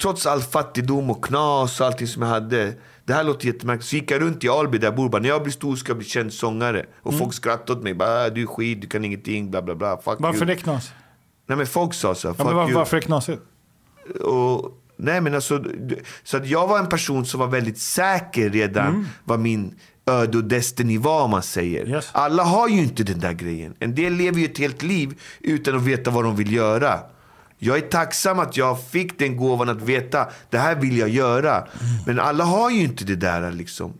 trots all fattigdom och knas och allting som jag hade. Det här låter jättemärkligt. Så gick jag runt i Alby där jag bor. Bara, när jag blir stor ska jag bli känd sångare. Och Mm. folk skrattade åt mig. Bara, "Ah, du är skit, du kan ingenting, bla bla bla. Fuck Varför you. det knas? Nej men folk sa så. Ja, Fuck men var, you. varför det knasigt? Och, nej men alltså, så att jag var en person som var väldigt säker redan vad min öde och destiny var om man säger. Yes. Alla har ju inte den där grejen. En del lever ju ett helt liv utan att veta vad de vill göra. Jag är tacksam att jag fick den gåvan att veta det här vill jag göra. Men alla har ju inte det där liksom.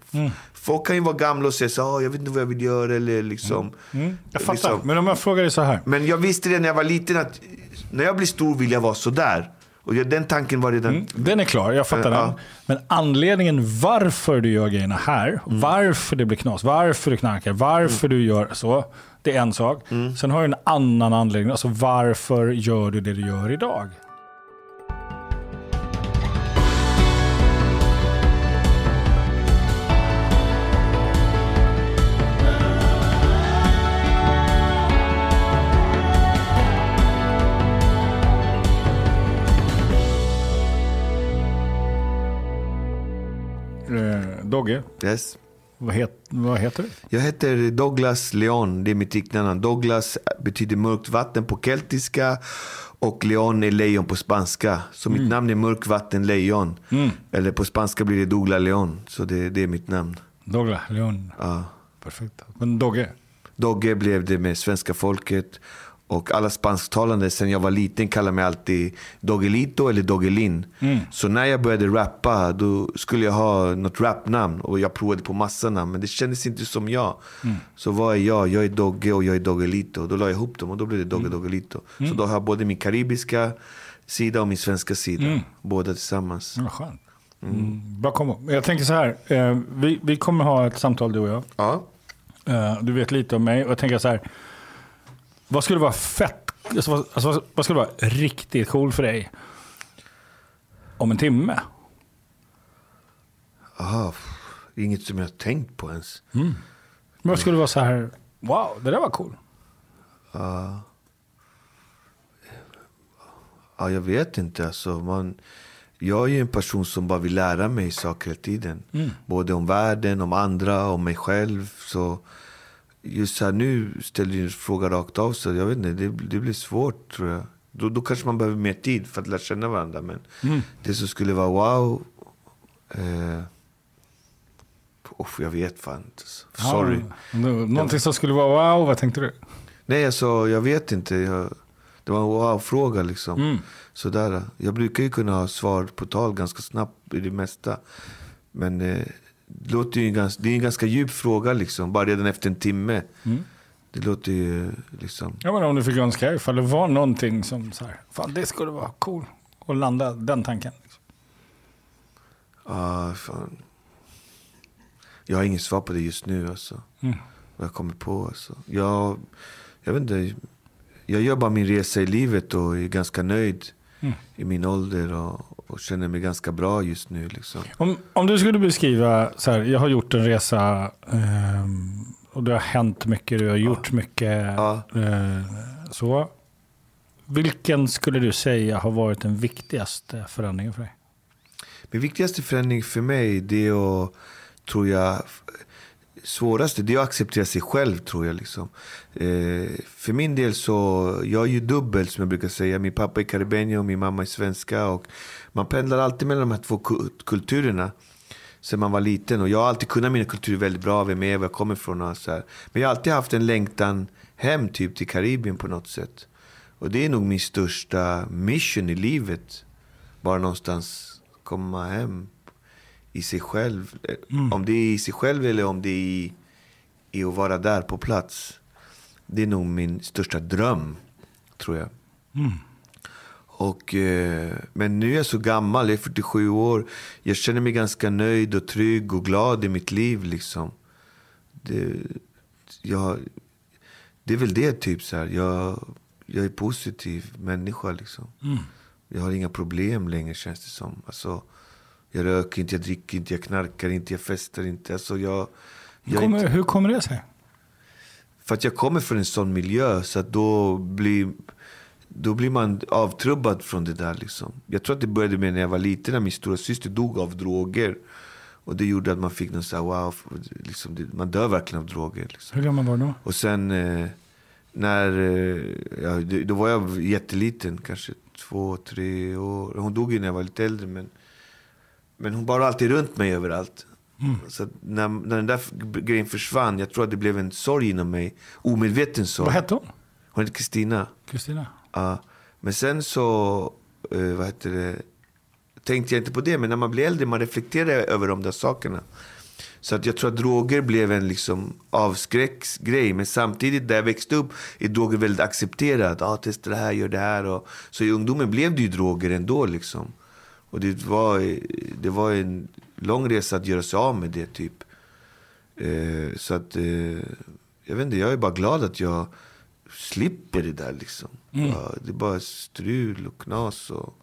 Folk kan ju vara gamla och säga så "Ah, jag vet inte vad jag vill göra eller liksom. Jag fattar. liksom. Men om jag frågar dig så här. Men jag visste det när jag var liten att när jag blir stor vill jag vara sådär. Och den tanken var redan... Den är klar, jag fattar Ja. den. Men anledningen varför du gör grejerna här, Mm. varför det blir knas, varför du knarkar, varför du gör så. Det är en sak. Mm. Sen har du en annan anledning. Alltså varför gör du det du gör idag? Dogge, Yes. vad, het, vad heter du? Jag heter Douglas Leon, det är mitt riktiga namn. Douglas betyder mörkt vatten på keltiska och Leon är lejon på spanska. Så mitt namn är mörkvattenlejon. Eller på spanska blir det Douglas Leon. Så det, det är mitt namn. Dogge, Leon. Ja. Perfekt. Men Dogge, Dogge blev det med svenska folket. Och alla spansktalande sen jag var liten kallar mig alltid Doggelito eller Doggelin. Så när jag började rappa då skulle jag ha något rapnamn. Och jag provade på massa namn men det kändes inte som jag. Så vad är jag? Jag är Dogge och jag är Doggelito. Då la jag ihop dem och då blev det Dogge Doggelito. Så då har jag både min karibiska sida och min svenska sida. Båda tillsammans. vad skönt. Mm. Bra kombo. Jag tänker så här, eh, vi, vi kommer ha ett samtal du och jag. Ja. Eh, du vet lite om mig och jag tänker så här. Vad skulle vara fett, alltså, vad, alltså, vad- skulle vara riktigt cool för dig om en timme? Pff, inget som jag har tänkt på ens. Men Vad skulle vara så här, wow, det där var cool. Ja, jag vet inte. Alltså, man, jag är ju en person som bara vill lära mig saker hela tiden. Både om världen, om andra, om mig själv. Så just här nu ställer du en fråga rakt av. Så jag vet inte, det, det blir svårt tror jag. Då, då kanske man behöver mer tid för att lära känna varandra. Men det som skulle vara wow. Eh, uff, jag vet fan inte. Sorry. Ja, nå- någonting som skulle vara wow, vad tänkte du? Nej, alltså, jag vet inte. Jag, det var en wow-fråga liksom. Sådär. Jag brukar ju kunna ha svar på tal ganska snabbt i det mesta. Men eh, det, låter ju ganska, det är en ganska djup fråga liksom. Bara redan efter en timme. Det låter ju liksom... Ja, men om du fick önska ifall det var någonting som så här, fan det skulle vara cool att landa den tanken. Liksom. Ah, fan. Jag har inget svar på det just nu alltså. Vad jag kommer på alltså. Jag, jag vet inte. Jag gör bara min resa i livet och är ganska nöjd i min ålder. Och, och känner mig ganska bra just nu liksom. Om, om du skulle beskriva, så här, jag har gjort en resa ehm, och det har hänt mycket, du har gjort mycket. Ja. eh, så. Vilken skulle du säga har varit den viktigaste förändringen för dig? Min viktigaste förändring för mig det är att, tror jag, svåraste det är att acceptera sig själv tror jag. Liksom. Eh, för min del så, jag är ju dubbel som jag brukar säga. Min pappa är karibier och min mamma är svenska. Och man pendlar alltid mellan de här två ku- kulturerna. Sen man var liten. Och jag har alltid kunnat mina kulturer väldigt bra. Vem jag är, var jag kommer ifrån och så här. Men jag har alltid haft en längtan hem typ till Karibien på något sätt. Och det är nog min största mission i livet. Bara någonstans komma hem i sig själv. Om det är i sig själv eller om det är i, i att vara där på plats. Det är nog min största dröm, tror jag. Och, eh, men nu är jag så gammal, jag är 47 år. Jag känner mig ganska nöjd och trygg och glad i mitt liv. Liksom. Det, jag, det är väl det, typ. så här. Jag, jag är positiv människa. Liksom. Jag har inga problem längre, känns det som. Alltså, jag röker inte, jag dricker inte, jag knarkar inte, jag festar inte. Alltså, jag, Hur jag kommer, inte hur kommer det sig? för att jag kommer från en sån miljö så att då blir... då blir man avtrubbad från det där. Liksom. Jag tror att det började med när jag var liten, när min stora syster dog av droger. Och det gjorde att man fick någon så här, wow, liksom, det, man dör verkligen av droger. Liksom. Hur gammal var du då? Och sen eh, när, eh, ja, det- då var jag jätteliten, kanske två, tre år. Hon dog ju när jag var lite äldre. Men, men hon bar alltid runt mig överallt. Så att när, när den där grejen försvann, jag tror att det blev en sorg inom mig. Omedveten sorg. Vad hette hon? Hon heter Kristina. Kristina? Ja. Men sen så, eh, vad heter det, tänkte jag inte på det. Men när man blir äldre, man reflekterar över de där sakerna. Så att jag tror att droger blev en liksom avskräcksgrej. Men samtidigt, där jag växte upp, är droger väldigt accepterat. Ja, testa det här, gör det här. Och, så i ungdomen blev det ju droger ändå. Liksom. Och det var, det var en lång resa att göra sig av med det, typ. Eh, så att, eh, jag vet inte, jag är bara glad att jag slipper det där liksom. Bara, det är bara strul och knas och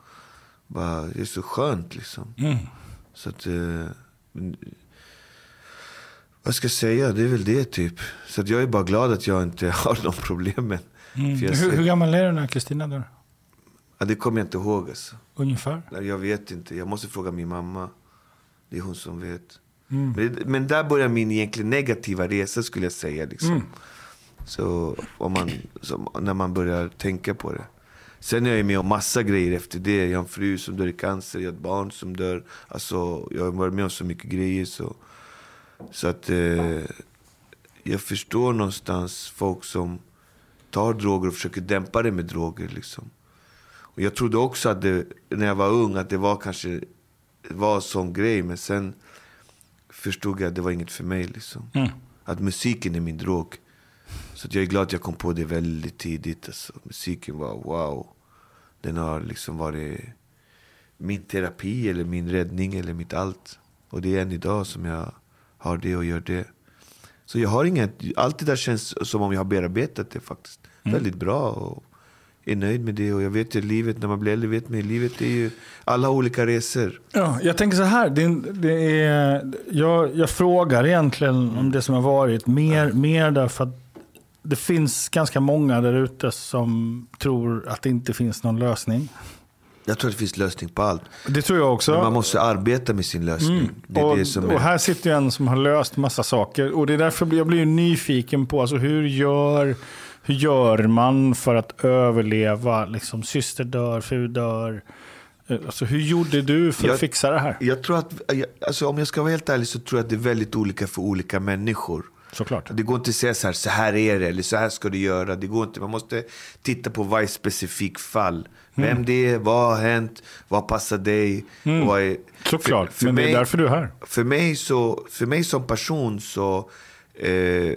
bara, det är så skönt liksom. Så att, eh, vad ska jag säga, det är väl det typ. Så att jag är bara glad att jag inte har de problemen. Jag Hur, ser, hur gammal är du när Kristina dör? ja, det kommer jag inte ihåg alltså. Ungefär? Jag vet inte, jag måste fråga min mamma. Det är hon som vet. Mm. Men, men där börjar min egentligen negativa resa skulle jag säga. Liksom. Mm. Så, om man, så när man börjar tänka på det. Sen är jag med om massa grejer efter det. Jag har en fru som dör i cancer, jag har ett barn som dör. Alltså, jag har varit med om så mycket grejer. Så, så att eh, jag förstår någonstans folk som tar droger och försöker dämpa det med droger. Liksom. Och jag trodde också att det, när jag var ung att det var kanske var en sån grej. Men sen förstod jag att det var inget för mig. Liksom. Mm. Att musiken är min drog. Så jag är glad att jag kom på det väldigt tidigt. Alltså, musiken var wow. Den har liksom varit min terapi eller min räddning eller mitt allt. Och det är än idag som jag har det och gör det. Så jag har inget, allt det där känns som om jag har bearbetat det faktiskt. Väldigt bra och är nöjd med det. Och jag vet ju livet, när man blir äldre vet man livet är ju alla olika resor. Ja, jag tänker så här. Det, det är, jag, jag frågar egentligen om det som har varit mer, mer därför att det finns ganska många där ute som tror att det inte finns någon lösning. Jag tror att det finns lösning på allt. Det tror jag också. Men man måste arbeta med sin lösning. Det är och, det och är... här sitter ju en som har löst massa saker. Och det är därför jag blir- nyfiken på alltså hur, gör, hur gör man för att överleva? Liksom, syster dör, fru dör. Eh, Alltså, hur gjorde du för Jag- att fixa det här? Jag tror att, alltså om jag ska vara helt ärlig så tror jag att det är väldigt olika för olika människor. Såklart. Det går inte att säga så här, så här är det, eller så här ska du göra. Det går inte. Man måste titta på varje specifik fall. Mm. Vem det är, vad har hänt, vad passar dig? och Vad är, Såklart, för men det är mig- därför du är här. För mig, så, för mig som person så eh,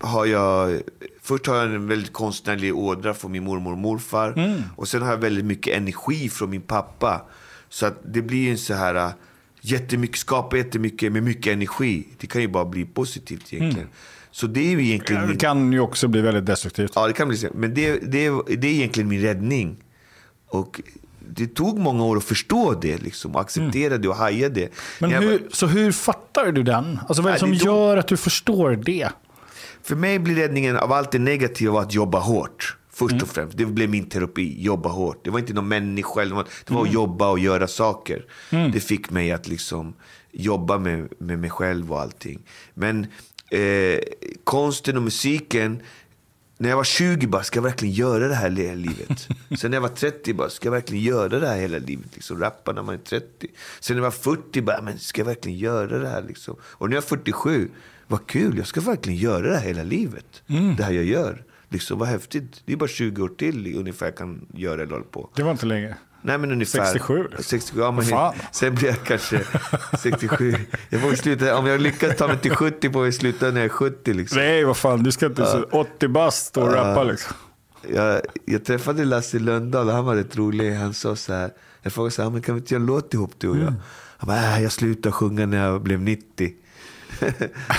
har jag... Först har jag en väldigt konstnärlig ådra från min mormor och morfar. Mm. Och sen har jag väldigt mycket energi från min pappa. Så att det blir en så här... Jättemycket, skapa jättemycket med mycket energi. Det kan ju bara bli positivt egentligen. Så det är ju egentligen... Det min- kan ju också bli väldigt destruktivt. Ja, det kan bli så. Men det, det, det är egentligen min räddning. Och det tog många år att förstå det liksom, och acceptera det och haja det. Men Jag- hur, så hur fattar du den? Alltså vad är det som det då- gör att du förstår det? För mig blir räddningen av allt det negativa att jobba hårt. Först och främst. Det blev min terapi. Jobba hårt. Det var inte någon människa. Det var, det var att jobba och göra saker. Det fick mig att liksom jobba med, med mig själv och allting. Men eh, konsten och musiken. När jag var 20 bara, ska jag verkligen göra det här hela livet? Sen när jag var 30 bara, ska jag verkligen göra det här hela livet? Liksom, rappa när man är 30. Sen när jag var 40 bara, men ska jag verkligen göra det här? Liksom? Och nu är jag 47, vad kul, jag ska verkligen göra det här hela livet. Det här jag gör. Liksom, vad häftigt. Det är bara 20 år till ungefär kan göra eller hålla på. Det var inte länge. Nej men ungefär. 67? 67 ja, men fan? Sen blir jag kanske 67. Jag får sluta, om jag lyckas ta mig till 70 får jag sluta när jag är 70 liksom. Nej, vad fan. Du ska inte så 80 bast och rappa liksom. Jag, jag träffade Lasse Lundahl och han var rätt rolig. Han sa så här, jag frågade så här, men kan vi inte göra en låt ihop du och jag? Mm. Han bara, äh, jag slutade sjunga när jag blev 90.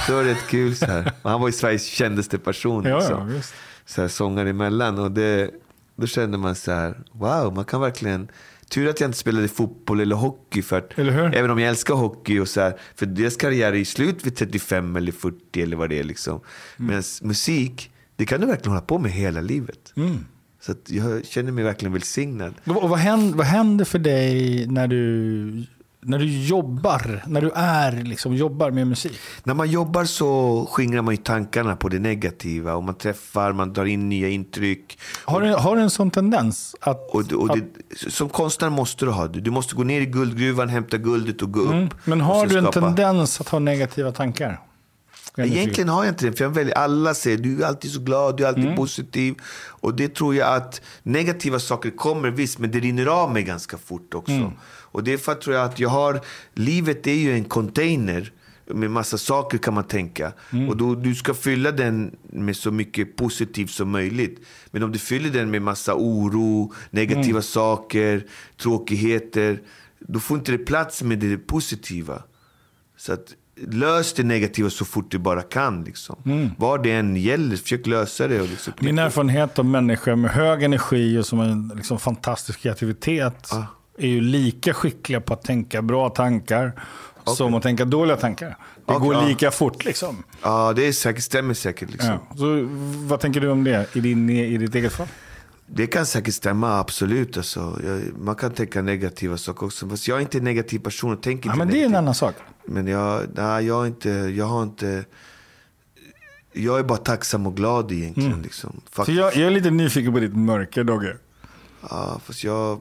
det var rätt kul så här. Han var ju Sveriges kändaste person. Ja, liksom. ja, visst. Så här, sångare emellan. Och det, då kände man så här, wow, man kan verkligen... Tur att jag inte spelade fotboll eller hockey. För att, Eller? Även om jag älskar hockey. och så här, För deras karriär är slut vid 35 eller 40 eller vad det är. Liksom. Mm. Medan musik, det kan du verkligen hålla på med hela livet. Mm. Så jag känner mig verkligen välsignad. Och vad, händer, vad händer för dig när du, när du jobbar? När du är, liksom, jobbar med musik? När man jobbar så skingrar man ju tankarna på det negativa. Och man träffar, man drar in nya intryck. Har du, har du en sån tendens? Att, Och, och att, det, som konstnär måste du ha det. Du måste gå ner i guldgruvan, hämta guldet och gå upp. mm, men har du en skapa. tendens att ha negativa tankar? Egentligen har jag inte det. För jag väljer, alla säger du är alltid så glad, du är alltid Mm. positiv. Och det tror jag att negativa saker kommer visst, men det rinner av mig ganska fort också. Mm. Och det är för att tror jag att jag har, livet är ju en container med massa saker kan man tänka. Mm. Och då, du ska fylla den med så mycket positivt som möjligt. Men om du fyller den med massa oro, negativa Mm. saker, tråkigheter. Då får inte det plats med det positiva. Så att lös det negativa så fort du bara kan. Liksom. Vad det än gäller, försök lösa det. Och liksom, Min erfarenhet av människor med hög energi och som en liksom, fantastisk kreativitet Ja. Är ju lika skickliga på att tänka bra tankar som att tänka dåliga tankar. Det Okej, går ja. lika fort liksom. Ja, det är säkert, stämmer säkert. Liksom. Ja. Så, vad tänker du om det i, din, i ditt eget fall? Det kan säkert stämma, absolut. Alltså. Jag, man kan tänka negativa saker också. Fast jag är inte en negativ person och tänker Ja, inte men det är en annan sak. Men jag, nej, jag, inte, jag har inte... Jag är bara tacksam och glad egentligen. Liksom. Mm. Så Faktiskt. jag, jag är lite nyfiken på ditt mörker, Dogge. Ja, fast jag,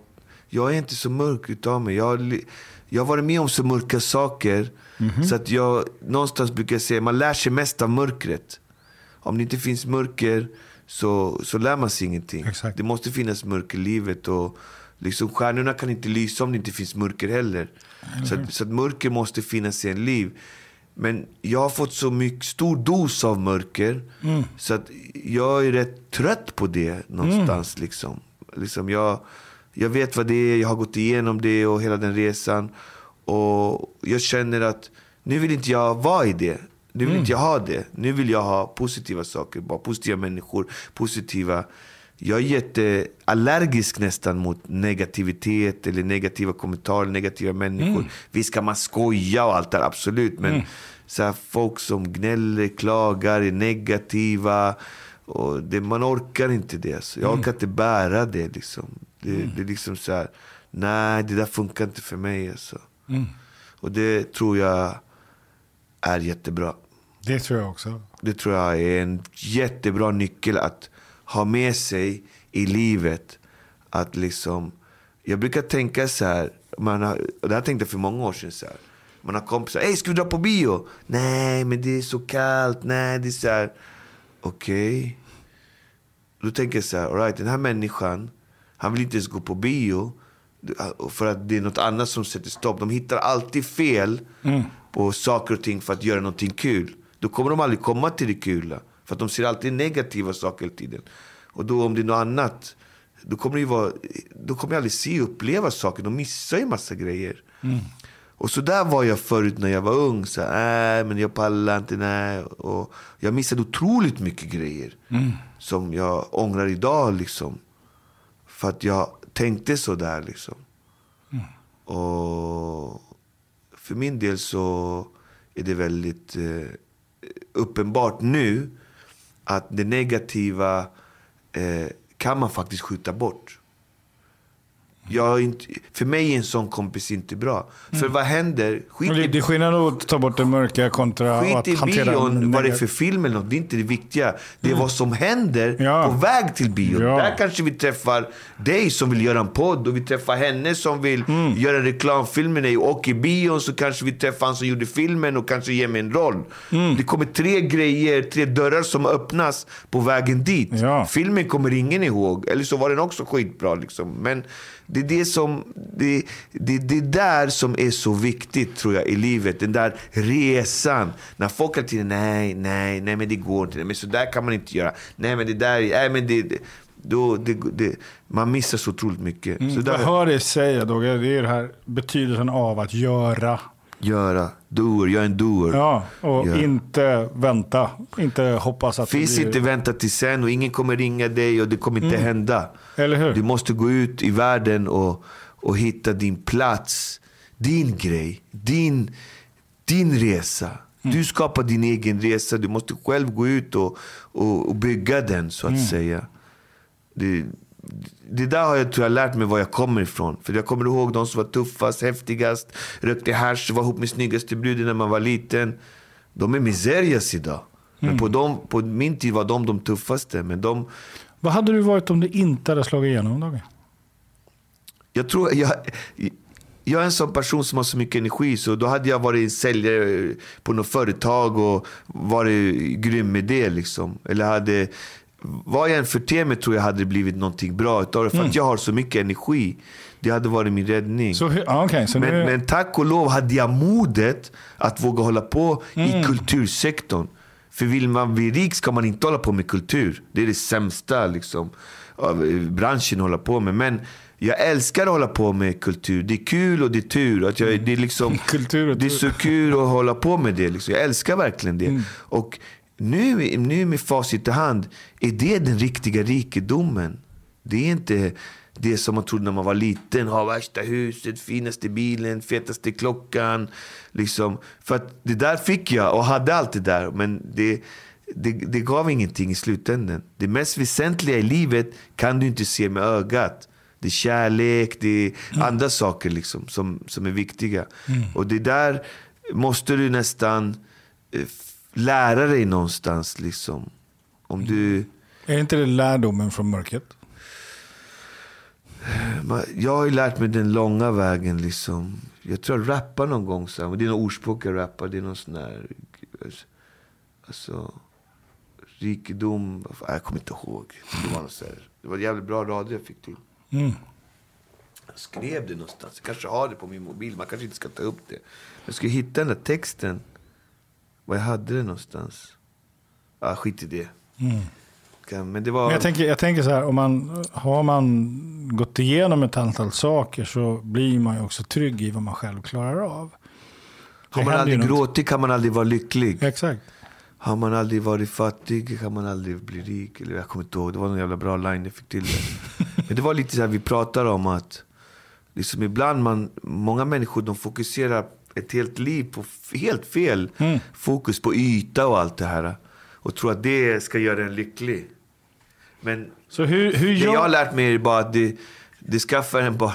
jag är inte så mörk utav mig. Jag, jag har varit med om så mörka saker. Mhm. Så att jag någonstans brukar jag säga, man lär sig mest av mörkret. Om det inte finns mörker så, så lär man sig ingenting. Exakt. Det måste finnas mörker i livet. Och liksom, stjärnorna kan inte lysa om det inte finns mörker heller. Så, att, så att mörker måste finnas i en liv. Men jag har fått så mycket, stor dos av mörker. Så att jag är rätt trött på det någonstans. Liksom. Liksom jag, jag vet vad det är, jag har gått igenom det och hela den resan. Och jag känner att nu vill inte jag vara i det. Nu vill inte jag ha det. Nu vill jag ha positiva saker, bara positiva människor, positiva... Jag är jätteallergisk nästan mot negativitet eller negativa kommentarer, negativa människor. Visst kan man skoja och allt där, absolut. Men så här, folk som gnäller, klagar, är negativa. Och det, man orkar inte det. Så jag orkar inte bära det. Liksom. Det, det är liksom så här, nej det där funkar inte för mig. Alltså. Och det tror jag är jättebra. Det tror jag också. Det tror jag är en jättebra nyckel att ha med sig i livet. Att liksom, jag brukar tänka så här, man har, och det här tänkte jag för många år sedan. Så här, man har kompisar, hej ska vi dra på bio? Nej men det är så kallt, nej det är så här, okej. Då tänker jag så här, all right, den här människan, han vill inte ens gå på bio. För att det är något annat som sätter stopp. De hittar alltid fel på saker och ting för att göra någonting kul. Då kommer de aldrig komma till det kula. För att de ser alltid negativa saker hela tiden. Och då om det är något annat, då kommer, det vara, då kommer jag aldrig se och uppleva saker. De missar ju massa grejer. Och så där var jag förut när jag var ung. Så här, äh, men jag pallar inte, nej. Och jag missade otroligt mycket grejer. Som jag ångrar idag liksom. För att jag tänkte så där liksom. Och för min del så är det väldigt eh, uppenbart nu att det negativa eh, kan man faktiskt skjuta bort. Jag inte, för mig är en sån kompis inte bra. För vad händer? Skit det, i det är skillnad att ta bort det mörka kontra Skit att i hantera bion, vad det är för film eller något. Det är inte det viktiga. Det är vad som händer Mm. Ja. på väg till bion. Ja. Där kanske vi träffar dig som vill göra en podd och vi träffar henne som vill Mm. göra reklamfilm med dig. Och i bion så kanske vi träffar han som gjorde filmen och kanske ger mig en roll. Mm. Det kommer tre grejer, tre dörrar som öppnas på vägen dit. Ja. Filmen kommer ingen ihåg. Eller så var den också skitbra. Liksom. Men det är det som... Det, det, det är där som är så viktigt tror jag i livet. Den där resan. När folk hela tiden, nej, nej, nej men det går inte. Men så där kan man inte göra. Nej men det där, nej men det... det då, det, det, man missar så otroligt mycket. Så Jag där, hör dig säga Dogge, det är det här betydelsen av att göra. Göra, doer, jag är en doer. Ja, och Ja. inte vänta. Inte hoppas att Finns det blir... inte vänta till sen och ingen kommer ringa dig och det kommer inte hända. Eller hur? Du måste gå ut i världen och, och hitta din plats. Din grej. Din, din resa. Du skapar din egen resa. Du måste själv gå ut och, och, och bygga den så att säga. Det, det där har jag, tror jag lärt mig var jag kommer ifrån. För jag kommer ihåg de som var tuffast, häftigast, rökte hasch, var ihop med snyggaste bruden när man var liten. De är miserias idag. Men Mm. på, dem, på min tid var de de tuffaste. Men de, Vad hade du varit om du inte hade slagit igenom Dogge? jag tror, jag, jag är en sån person som har så mycket energi. Så då hade jag varit säljare på något företag och varit grym med det. Liksom. Eller hade, vad jag än förter mig tror jag hade det blivit någonting bra utav det. För att jag har så mycket energi. Det hade varit min räddning. Så, okej, så Men, nu, men tack och lov hade jag modet att våga hålla på i kultursektorn. För vill man bli rik ska man inte hålla på med kultur. Det är det sämsta liksom, eh, branschen håller på med. Men jag älskar att hålla på med kultur. Det är kul och det är tur. Att jag, det, är liksom, Kultur och det är tur. så kul att hålla på med det. Liksom. Jag älskar verkligen det. Och nu, nu med facit i hand, är det den riktiga rikedomen? Det är inte det som man trodde när man var liten. Ha värsta huset, finaste bilen, fetaste klockan. Liksom. För det där fick jag och hade allt det där. Men det, det, det gav ingenting i slutändan. Det mest väsentliga i livet kan du inte se med ögat. Det är kärlek, det är andra saker liksom som, som är viktiga. Och det där måste du nästan eh, lära dig någonstans. Liksom. Om du... är inte det lärdomen från mörkret? Jag har ju lärt mig den långa vägen. Liksom. Jag tror jag rappar någon gång. Så här. Det är något ordspråk jag rappar. Det är någon sån här... Alltså, rikedom... vad fan, Jag kommer inte ihåg. Det var, något så här, det var jävligt bra radio jag fick till. Mm. Jag skrev det någonstans. Jag kanske har det på min mobil. Man kanske inte ska ta upp det. Jag ska hitta den där texten. Var jag hade det någonstans. Ah, skit i det. Kan- Men det var... Men jag, tänker, jag tänker så här, om man, har man gått igenom ett antal saker så blir man ju också trygg i vad man själv klarar av. har man aldrig gråtit kan man aldrig vara lycklig. Exakt. Har man aldrig varit fattig kan man aldrig bli rik. Eller jag kommer inte ihåg, det var någon jävla bra line jag fick till det. Men det var lite så här vi pratar om att liksom ibland man, många människor de fokuserar ett helt liv på helt fel fokus på yta och allt det här. Och tror att det ska göra en lycklig. Men Så hur, hur det jag har lärt mig är bara att det, det skaffar en bara,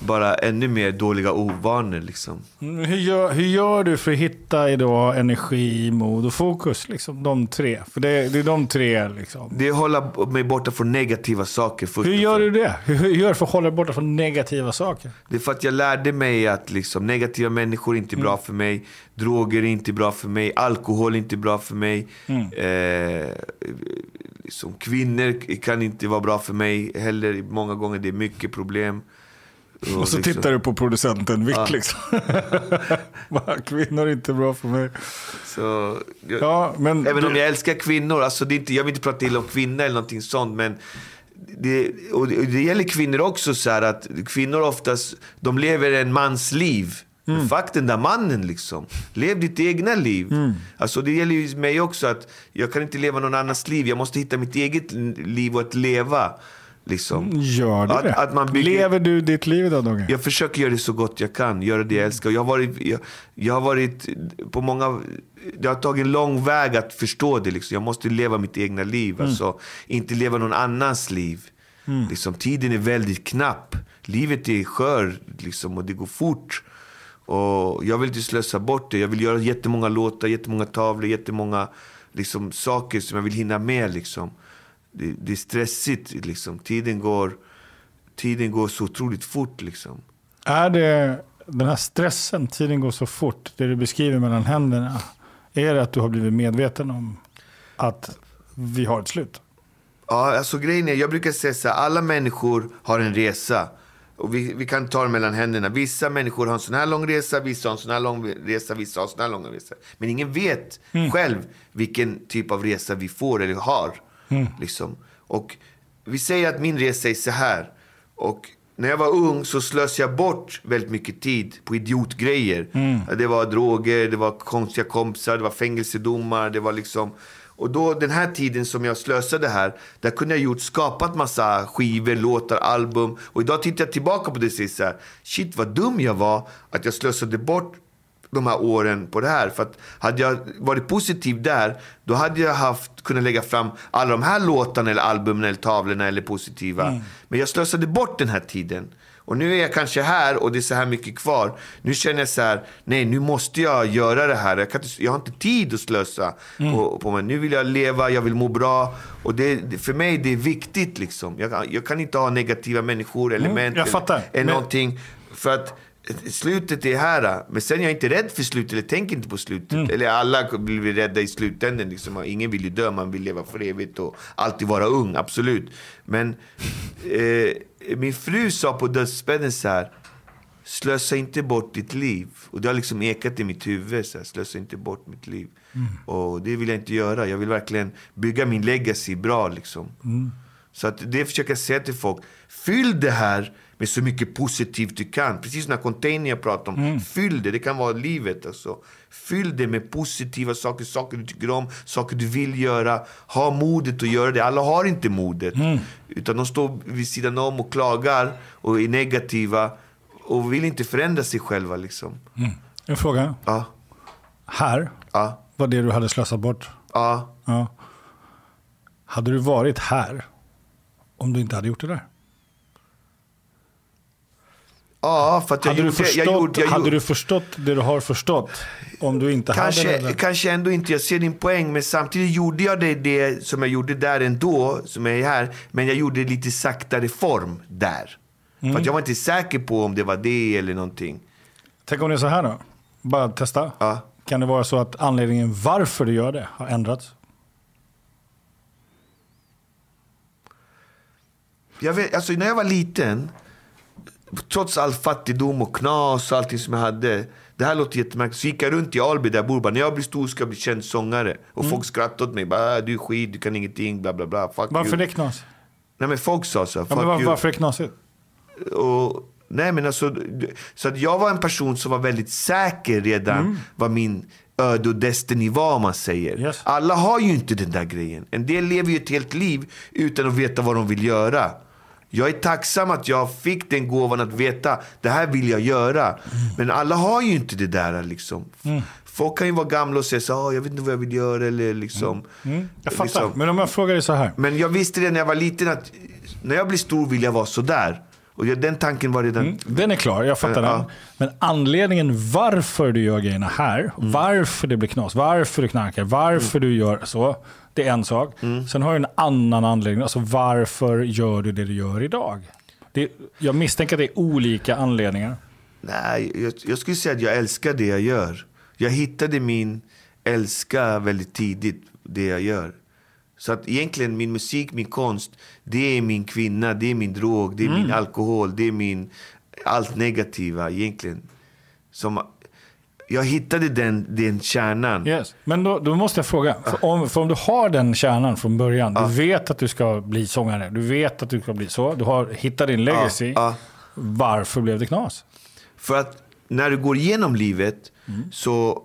bara ännu mer dåliga ovanor. Liksom. Mm, Hur gör, hur gör du för att hitta idag energi, mod och fokus? Liksom, de tre. För det, det är de tre. Liksom. Det är att hålla mig borta från negativa saker. först Hur gör du det? Hur, hur gör du för att hålla dig borta från negativa saker? Det är för att jag lärde mig att liksom, negativa människor är inte bra för mig. Droger är inte bra för mig. Alkohol är inte bra för mig. Eh, liksom, kvinnor kan inte vara bra för mig heller. Många gånger det är mycket problem. Och så liksom- tittar du på producenten Vick Ja. liksom. Kvinnor är inte bra för mig. Så, jag, Ja, men Även om du- jag älskar kvinnor, alltså det är inte, jag vill inte prata illa om kvinnor eller någonting sånt. Men det, och det, och det gäller kvinnor också så här att kvinnor oftast, de lever en mans liv. Men fuck den där mannen liksom. Lev ditt egna liv. Alltså det gäller ju mig också att jag kan inte leva någon annans liv. Jag måste hitta mitt eget liv och att leva. Liksom. Gör du Att- det? att man bygger- Lever du ditt liv idag Dogge? Jag försöker göra det så gott jag kan, göra det jag älskar. Jag har varit, jag, jag har varit på många... Det har tagit en lång väg att förstå det. Liksom. Jag måste leva mitt egna liv. Alltså, inte leva någon annans liv. Liksom, tiden är väldigt knapp. Livet är skör liksom, och det går fort. Och jag vill inte slösa bort det. Jag vill göra jättemånga låtar, jättemånga tavlor, jättemånga liksom, saker som jag vill hinna med. Liksom. Det, det är stressigt. Liksom. Tiden, går, tiden går så otroligt fort. Liksom. Är det den här stressen, tiden går så fort, det du beskriver mellan händerna. Är det att du har blivit medveten om att vi har ett slut? Ja, alltså grejen är, jag brukar säga så här, alla människor har en resa. Och vi, vi kan ta det mellan händerna. Vissa människor har en sån här lång resa, vissa har en sån här lång resa, vissa har en sån här lång resa. Men ingen vet själv vilken typ av resa vi får eller har. Liksom. Och vi säger att min resa är så här. Och när jag var ung så slösade jag bort väldigt mycket tid på idiotgrejer. Det var droger, det var konstiga kompisar, det var fängelsedomar, det var liksom... Och då den här tiden som jag slösade här, där kunde jag gjort, skapat massa skivor, låtar, album. Och idag tittar jag tillbaka på det och säger så här, shit vad dum jag var att jag slösade bort de här åren på det här. För att hade jag varit positiv där, då hade jag haft, kunnat lägga fram alla de här låtarna eller albumen eller tavlorna eller positiva. Mm. Men jag slösade bort den här tiden. Och nu är jag kanske här och det är så här mycket kvar. Nu känner jag så här, nej nu måste jag göra det här. Jag, kan inte, jag har inte tid att slösa Mm. på, på mig. Nu vill jag leva, jag vill må bra. Och det, för mig det är viktigt liksom. Jag, kan- jag kan inte ha negativa människor, element Mm, eller, eller någonting. För att slutet är här. Men sen är jag inte rädd för slutet, eller tänker inte på slutet. Mm. Eller alla blir rädda i slutändan. Liksom. Ingen vill ju dö, man vill leva för evigt och alltid vara ung, absolut. Men eh, min fru sa på dödsbädden så här. Slösa inte bort ditt liv. Och det har liksom ekat i mitt huvud. Så här, slösa inte bort mitt liv. Och det vill jag inte göra. Jag vill verkligen bygga min legacy bra. Liksom. Så att det försöker jag säga till folk. Fyll det här med så mycket positivt du kan. Precis här containern jag pratade om. Fyll det. Det kan vara livet. Alltså. Fyll det med positiva saker, saker du tycker om, saker du vill göra. Ha modet att göra det. Alla har inte modet. Utan de står vid sidan om och klagar och är negativa och vill inte förändra sig själva. Liksom. En fråga. Ja, Här ja, var det du hade slösat bort. ja. Ja. Hade du varit här om du inte hade gjort det där? Ja, för att jag Hade du, gjorde... förstått, jag gjorde, jag hade gjorde, du förstått det du har förstått om du inte hade Kanske, det? kanske ändå inte, jag ser din poäng. Men samtidigt gjorde jag det, det som jag gjorde där ändå, som jag är här. Men jag gjorde det lite saktare form där. För att jag var inte säker på om det var det eller någonting. Tänk om det är så här då. Bara testa. Ja. Kan det vara så att anledningen varför du gör det har ändrats? Jag vet, alltså när jag var liten, trots all fattigdom och knas och allting som jag hade. Det här låter jättemärkligt. Så gick jag runt i Alby där jag bor. Bara, när jag blir stor ska jag bli känd sångare. Och folk skrattade åt mig. Bara, "Ah, du är skit, du kan ingenting, bla bla bla. Fuck Varför you. det knas? Nej men folk sa så. Ja, Fuck men var, you. varför är det knasigt? Och, nej men alltså, så att jag var en person som var väldigt säker redan Mm. vad min öde och destiny var om man säger. Yes. Alla har ju inte den där grejen. En del lever ju ett helt liv utan att veta vad de vill göra. Jag är tacksam att jag fick den gåvan att veta, det här vill jag göra. Mm. Men alla har ju inte det där liksom. Folk kan ju vara gamla och säga så "Ah, jag vet inte vad jag vill göra eller liksom. Jag fattar. liksom. Men om jag frågar dig så här. Men jag visste det när jag var liten att när jag blir stor vill jag vara sådär. Och den tanken var redan... Den är klar, jag fattar Ja. den. Men anledningen varför du gör grejerna här, Mm. varför det blir knas, varför du knarkar, varför du gör så. Det är en sak. Mm. Sen har du en annan anledning. Alltså varför gör du det du gör idag? Det, jag misstänker att det är olika anledningar. Nej, jag, jag skulle säga att jag älskar det jag gör. Jag hittade min älska väldigt tidigt, det jag gör. Så att egentligen min musik, min konst, det är min kvinna, det är min drog, det är min alkohol, det är min... Allt negativa egentligen. Som, jag hittade den, den kärnan. Yes. Men då, då måste jag fråga, för om, för om du har den kärnan från början, du vet att du ska bli sångare, du vet att du ska bli så, du har hittat din legacy. ja. Varför blev det knas? För att när du går igenom livet så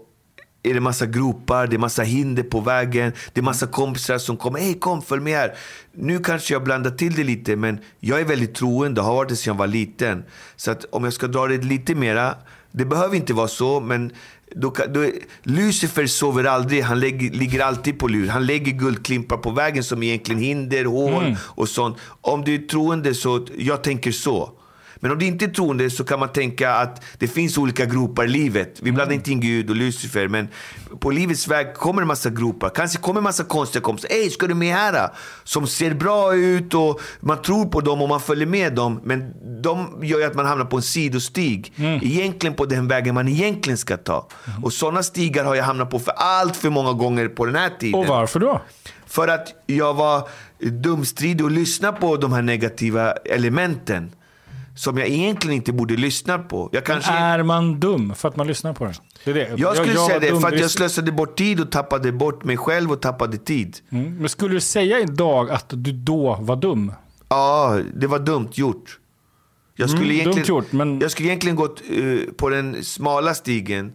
är det massa gropar, det är massa hinder på vägen. Det är massa kompisar som kommer. Hej kom, följ med här. Nu kanske jag blandar till det lite, men jag är väldigt troende. Har varit det sedan jag var liten. Så att om jag ska dra det lite mera. Det behöver inte vara så, men då, då, Lucifer sover aldrig. Han lägger, ligger alltid på lur. Han lägger guldklimpar på vägen som egentligen hinder, hål och sånt. Om du är troende så, jag tänker så. Men om du inte är troende så kan man tänka att det finns olika gropar i livet. Vi blandar inte in Gud och Lucifer, men på livets väg kommer det massa gropar. Kanske kommer en massa konstiga kompisar. Ey, ska du med här? Som ser bra ut och man tror på dem och man följer med dem. Men de gör ju att man hamnar på en sidostig. Egentligen på den vägen man egentligen ska ta. Och sådana stigar har jag hamnat på för allt för många gånger på den här tiden. Och varför då? För att jag var dumstridig och lyssnade på de här negativa elementen. Som jag egentligen inte borde lyssna på. Jag kanske... Är man dum för att man lyssnar på det? det, är det. jag skulle var säga det, för att jag slösade bort tid och tappade bort mig själv och tappade tid. Mm. Men skulle du säga idag att du då var dum? Ja, det var dumt gjort. Jag skulle, Mm, egentligen, gjort, men- jag skulle egentligen gått eh, på den smala stigen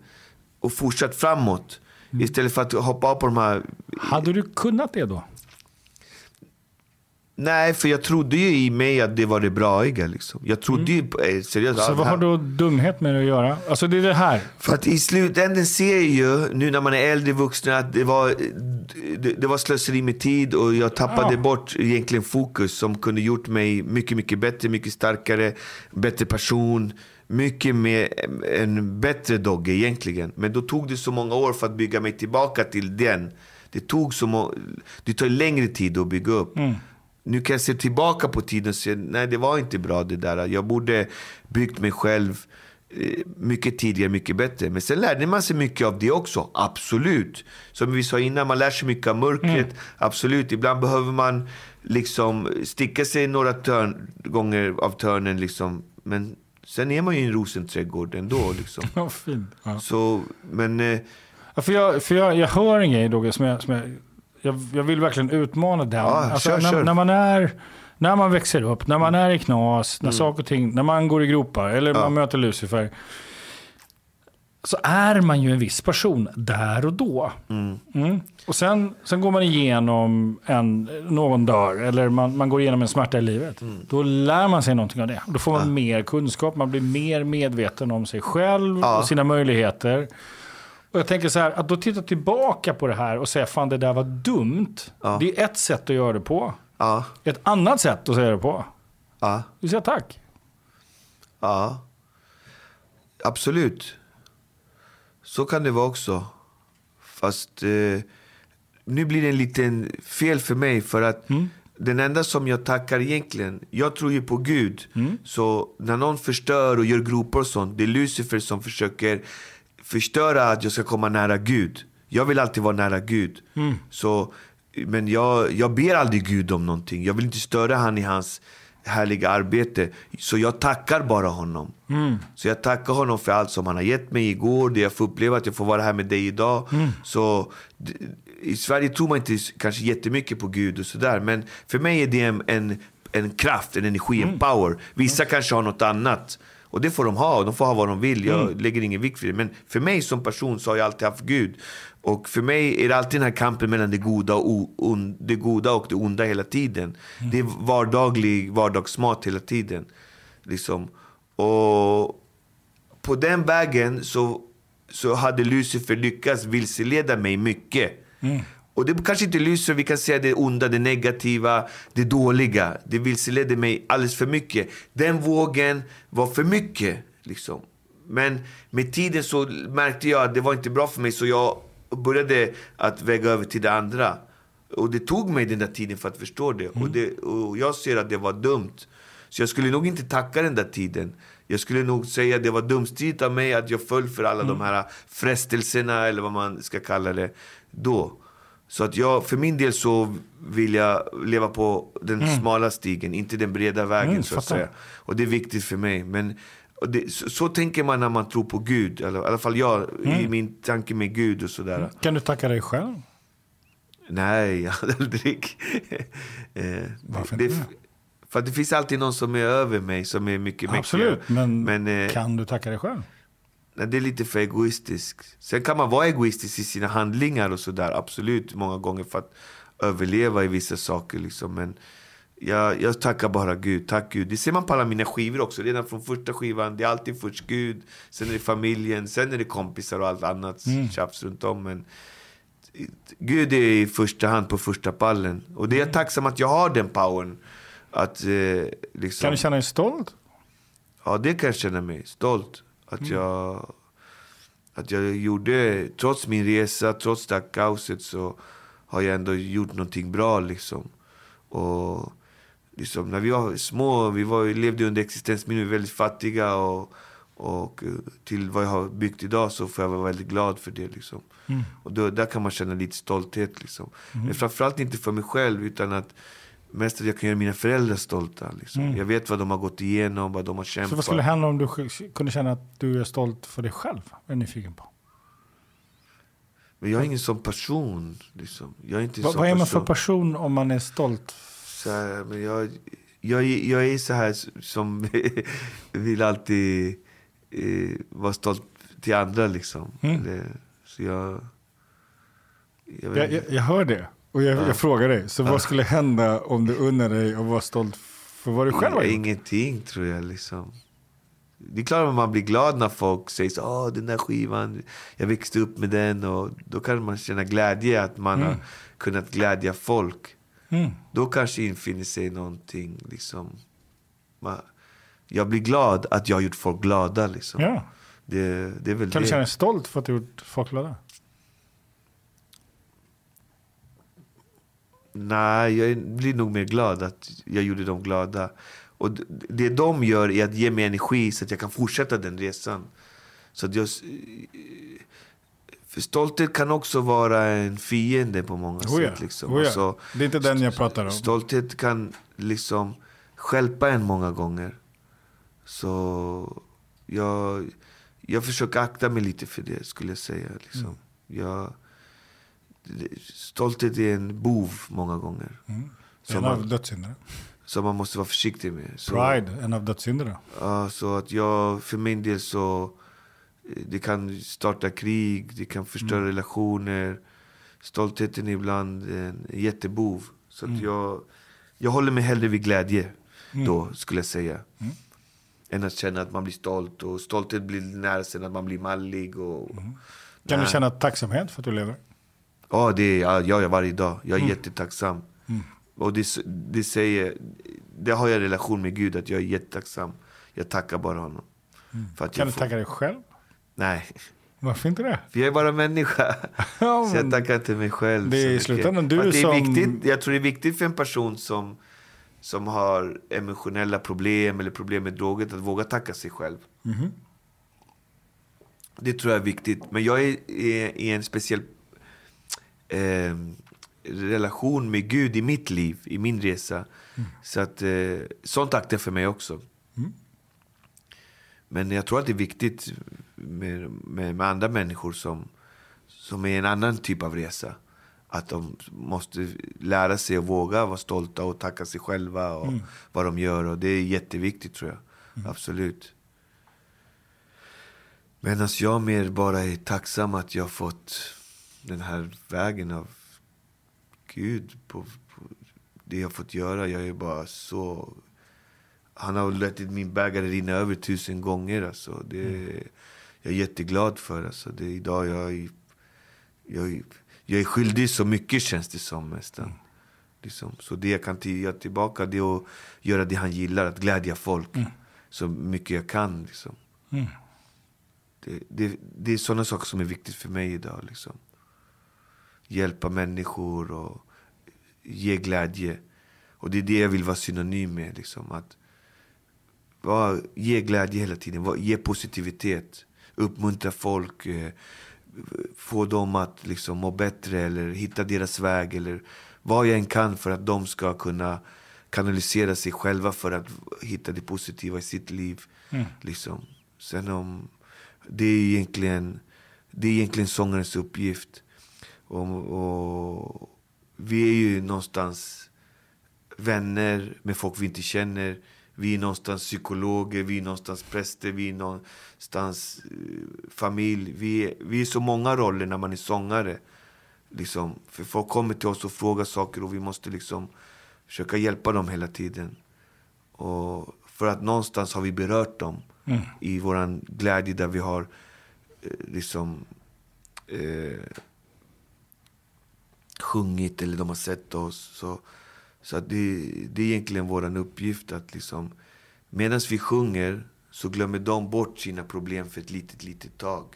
och fortsatt framåt. Istället för att hoppa av på de här... Hade du kunnat det då? Nej, för jag trodde ju i mig att det var det braiga. Liksom. Jag trodde ju på, eh, seriöst. Så vad har då dumhet med det att göra? Alltså det är det här. För att i slutändan ser jag ju, nu när man är äldre vuxen, att det var, det, det var slöseri med tid och jag tappade Ja. bort egentligen fokus som kunde gjort mig mycket, mycket bättre, mycket starkare, bättre person. Mycket mer, en bättre Dogge egentligen. Men då tog det så många år för att bygga mig tillbaka till den. Det tog så må- det tar längre tid att bygga upp. Nu kan jag se tillbaka på tiden och säga, nej det var inte bra det där. Jag borde byggt mig själv eh, mycket tidigare, mycket bättre. Men sen lärde man sig mycket av det också, absolut. Som vi sa innan, man lär sig mycket av mörkret, absolut. Ibland behöver man liksom sticka sig några törn, gånger av törnen liksom. Men sen är man ju i en rosenträdgård ändå liksom. Ja, fint. Ja. Så, men... Eh, Ja, för jag, för jag, jag hör en grej Dogge som jag, som jag, jag, jag vill verkligen utmana den. Alltså, Ja, kör, när, kör. när man är när man växer upp, när man är i knas, när Mm. saker och ting, när man går i gropar eller man möter Lucifer. Så är man ju en viss person där och då. Mm. Och sen, sen går man igenom en, någon dör eller man, man går igenom en smärta i livet. Mm. Då lär man sig någonting av det. Då får man mer kunskap, man blir mer medveten om sig själv Ja. och sina möjligheter. Och jag tänker så här, att då titta tillbaka på det här och säga fan det där var dumt. Ja. Det är ett sätt att göra det på. ja, Ett annat sätt att säga det på. ja. Du säger tack. Ja, absolut. Så kan det vara också. Fast eh, nu blir det en liten fel för mig för att den enda som jag tackar egentligen, jag tror ju på Gud. Så när någon förstör och gör gropar och sånt, det är Lucifer som försöker förstöra att jag ska komma nära Gud. Jag vill alltid vara nära Gud. Så, men jag, jag ber aldrig Gud om någonting. Jag vill inte störa han i hans härliga arbete. Så jag tackar bara honom. Så jag tackar honom för allt som han har gett mig igår, det jag får uppleva, att jag får vara här med dig idag. Så d- i Sverige tror man inte kanske jättemycket på Gud och sådär. Men för mig är det en, en, en kraft, en energi, en power. Vissa kanske har något annat. Och det får de ha, de får ha vad de vill. Jag lägger ingen vikt vid det. Men för mig som person så har jag alltid haft Gud. Och för mig är det alltid den här kampen mellan det goda och, on, det, goda och det onda hela tiden. Det är vardaglig vardagsmat hela tiden. Liksom. Och på den vägen så, så hade Lucifer lyckats vilseleda mig mycket. Och det kanske inte Lucifer, vi kan säga det onda, det negativa, det dåliga. Det vilseledde mig alldeles för mycket. Den vågen var för mycket. Liksom. Men med tiden så märkte jag att det var inte bra för mig så jag började att väga över till det andra. Och det tog mig den där tiden för att förstå det. Och, det och jag ser att det var dumt. Så jag skulle nog inte tacka den där tiden. Jag skulle nog säga att det var dumstridigt av mig att jag föll för alla de här frestelserna, eller vad man ska kalla det, då. Så att jag, för min del så vill jag leva på den smala stigen, inte den breda vägen Mm, så att fattar. säga. Och det är viktigt för mig. Men det, så, så tänker man när man tror på Gud, eller i alla fall jag, i min tanke med Gud och sådär. Kan du tacka dig själv? Nej, aldrig. eh, Varför det, inte? för det finns alltid någon som är över mig, som är mycket Absolut, mäktigare. men, men eh, kan du tacka dig själv? Det är lite för egoistiskt. Sen kan man vara egoistisk i sina handlingar och sådär, absolut, många gånger för att överleva i vissa saker. Liksom. Men jag, jag tackar bara Gud, tack Gud. Det ser man på alla mina skivor också, redan från första skivan. Det är alltid först Gud, sen är det familjen, sen är det kompisar och allt annat tjafs runt om. Men Gud är i första hand på första pallen. Och det är jag tacksam att jag har den powern. Att, eh, liksom, Kan du känna dig stolt? Ja, det kan jag känna mig stolt. Att, jag, att jag gjorde, trots min resa, trots det här kaoset så har jag ändå gjort någonting bra. Liksom. Och liksom, när vi var små, vi var, levde under existensminimum, väldigt fattiga. Och, och eh, till vad jag har byggt idag så får jag vara väldigt glad för det. Liksom. Och då, där kan man känna lite stolthet. Liksom. Men framförallt inte för mig själv, utan att mest att jag kan göra mina föräldrar stolta. Liksom. Jag vet vad de har gått igenom, vad de har kämpat. Så vad skulle hända om du kunde känna att du är stolt för dig själv? Jag är nyfiken på. Men jag är ingen sån person. Liksom. Jag är inte en Vad, vad är man person. för person om man är stolt? Så här, men jag, jag, jag är så här som vill alltid eh, vara stolt till andra. Liksom. Mm. Eller, så jag... Jag, jag, jag hör det. Och jag, jag frågar dig, så vad skulle hända om du unnar dig och var stolt för vad du själv har gjort? Ingenting tror jag liksom. Det är klart att man blir glad när folk säger så Åh, den där skivan, jag växte upp med den. Och då kan man känna glädje att man har kunnat glädja folk. Mm. Då kanske infinner sig någonting liksom. Man, jag blir glad att jag har gjort folk glada liksom. Ja. Det, det är väl Kan det. du känna dig stolt för att du har gjort folk glada? Nej, jag blir nog mer glad att jag gjorde dem glada. Och det de gör är att ge mig energi så att jag kan fortsätta den resan. Så att jag... För stolthet kan också vara en fiende på många Oh ja, sätt. Liksom. oh ja. Alltså, Det är inte den jag pratar om. Stolthet kan liksom stjälpa en många gånger. Så jag, jag försöker akta mig lite för det, skulle jag säga. Liksom. Mm. Jag, stolthet är en bov många gånger. Mm. En av dödssynderna. som man måste vara försiktig med. Så, Pride, en av dödssynderna. Ja, så att jag, för min del så, eh, det kan starta krig, det kan förstöra Mm. relationer. Stoltheten är ibland en jättebov. Så Mm. att jag, jag håller mig hellre vid glädje då, skulle jag säga. Mm. Än att känna att man blir stolt. Och stolthet blir nära sen att man blir mallig. Och, Mm. Kan du känna tacksamhet för att du lever? Ja, det är ja, ja, varje dag. Jag är Mm. jättetacksam. Och det, det säger, det har jag en relation med Gud, att jag är jättetacksam. Jag tackar bara honom. För att Kan jag du får- tacka dig själv? Nej, Varför inte det? för jag är bara människa. Ja, Så jag tackar inte mig själv. Det är i slutändan du det är som- viktigt, Jag tror det är viktigt för en person som, som har emotionella problem eller problem med droger att våga tacka sig själv. Mhm. Det tror jag är viktigt. Men jag är i en speciell eh, relation med Gud i mitt liv, i min resa. Så att eh, sånt aktar för mig också. Mm. Men jag tror att det är viktigt med, med, med andra människor som, som är en annan typ av resa. Att de måste lära sig att våga vara stolta och tacka sig själva och vad de gör. Och det är jätteviktigt tror jag. Absolut. Medan jag mer bara är tacksam att jag fått den här vägen av Gud på, på det jag fått göra. Jag är bara så... Han har låtit min bägare rinna över tusen gånger. Alltså. Det, Jag är jätteglad för. Alltså. Det idag jag är, jag, jag är skyldig så mycket känns det som nästan. Liksom. Så det jag kan göra tillbaka det är att göra det han gillar, att glädja folk. Så mycket jag kan. Liksom. Mm. Det, det, det är sådana saker som är viktigt för mig idag. Liksom. Hjälpa människor och ge glädje. Och det är det jag vill vara synonym med. Liksom. Att vara, ge glädje hela tiden, vara, ge positivitet. Uppmuntra folk. Eh, få dem att liksom, må bättre eller hitta deras väg. Eller vad jag än kan för att de ska kunna kanalisera sig själva för att hitta det positiva i sitt liv. Liksom. Sen om... Det är egentligen, det är egentligen sångarens uppgift. Och, och vi är ju någonstans vänner med folk vi inte känner. Vi är någonstans psykologer, vi är någonstans präster, vi är någonstans eh, familj. Vi är, vi är så många roller när man är sångare. Liksom. För folk kommer till oss och frågar saker och vi måste liksom försöka hjälpa dem hela tiden. Och för att någonstans har vi berört dem i våran glädje där vi har eh, liksom eh, sjungit eller de har sett oss. Så, så att det, det är egentligen vår uppgift att liksom, medan vi sjunger så glömmer de bort sina problem för ett litet, litet tag.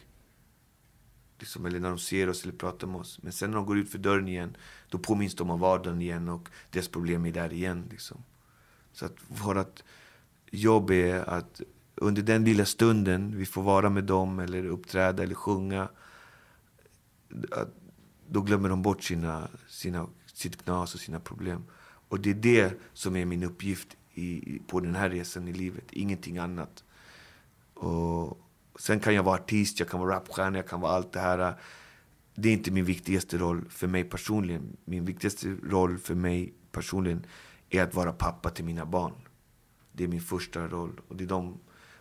Liksom, eller när de ser oss eller pratar med oss. Men sen när de går ut för dörren igen, då påminns de om vardagen igen och deras problem är där igen. Liksom. Så att vårt jobb är att under den lilla stunden vi får vara med dem eller uppträda eller sjunga, att då glömmer de bort sina, sina, sitt knas och sina problem. Och det är det som är min uppgift i, på den här resan i livet, ingenting annat. Och sen kan jag vara artist, jag kan vara rapstjärna, jag kan vara allt det här. Det är inte min viktigaste roll för mig personligen. Min viktigaste roll för mig personligen är att vara pappa till mina barn. Det är min första roll. Och det, är de,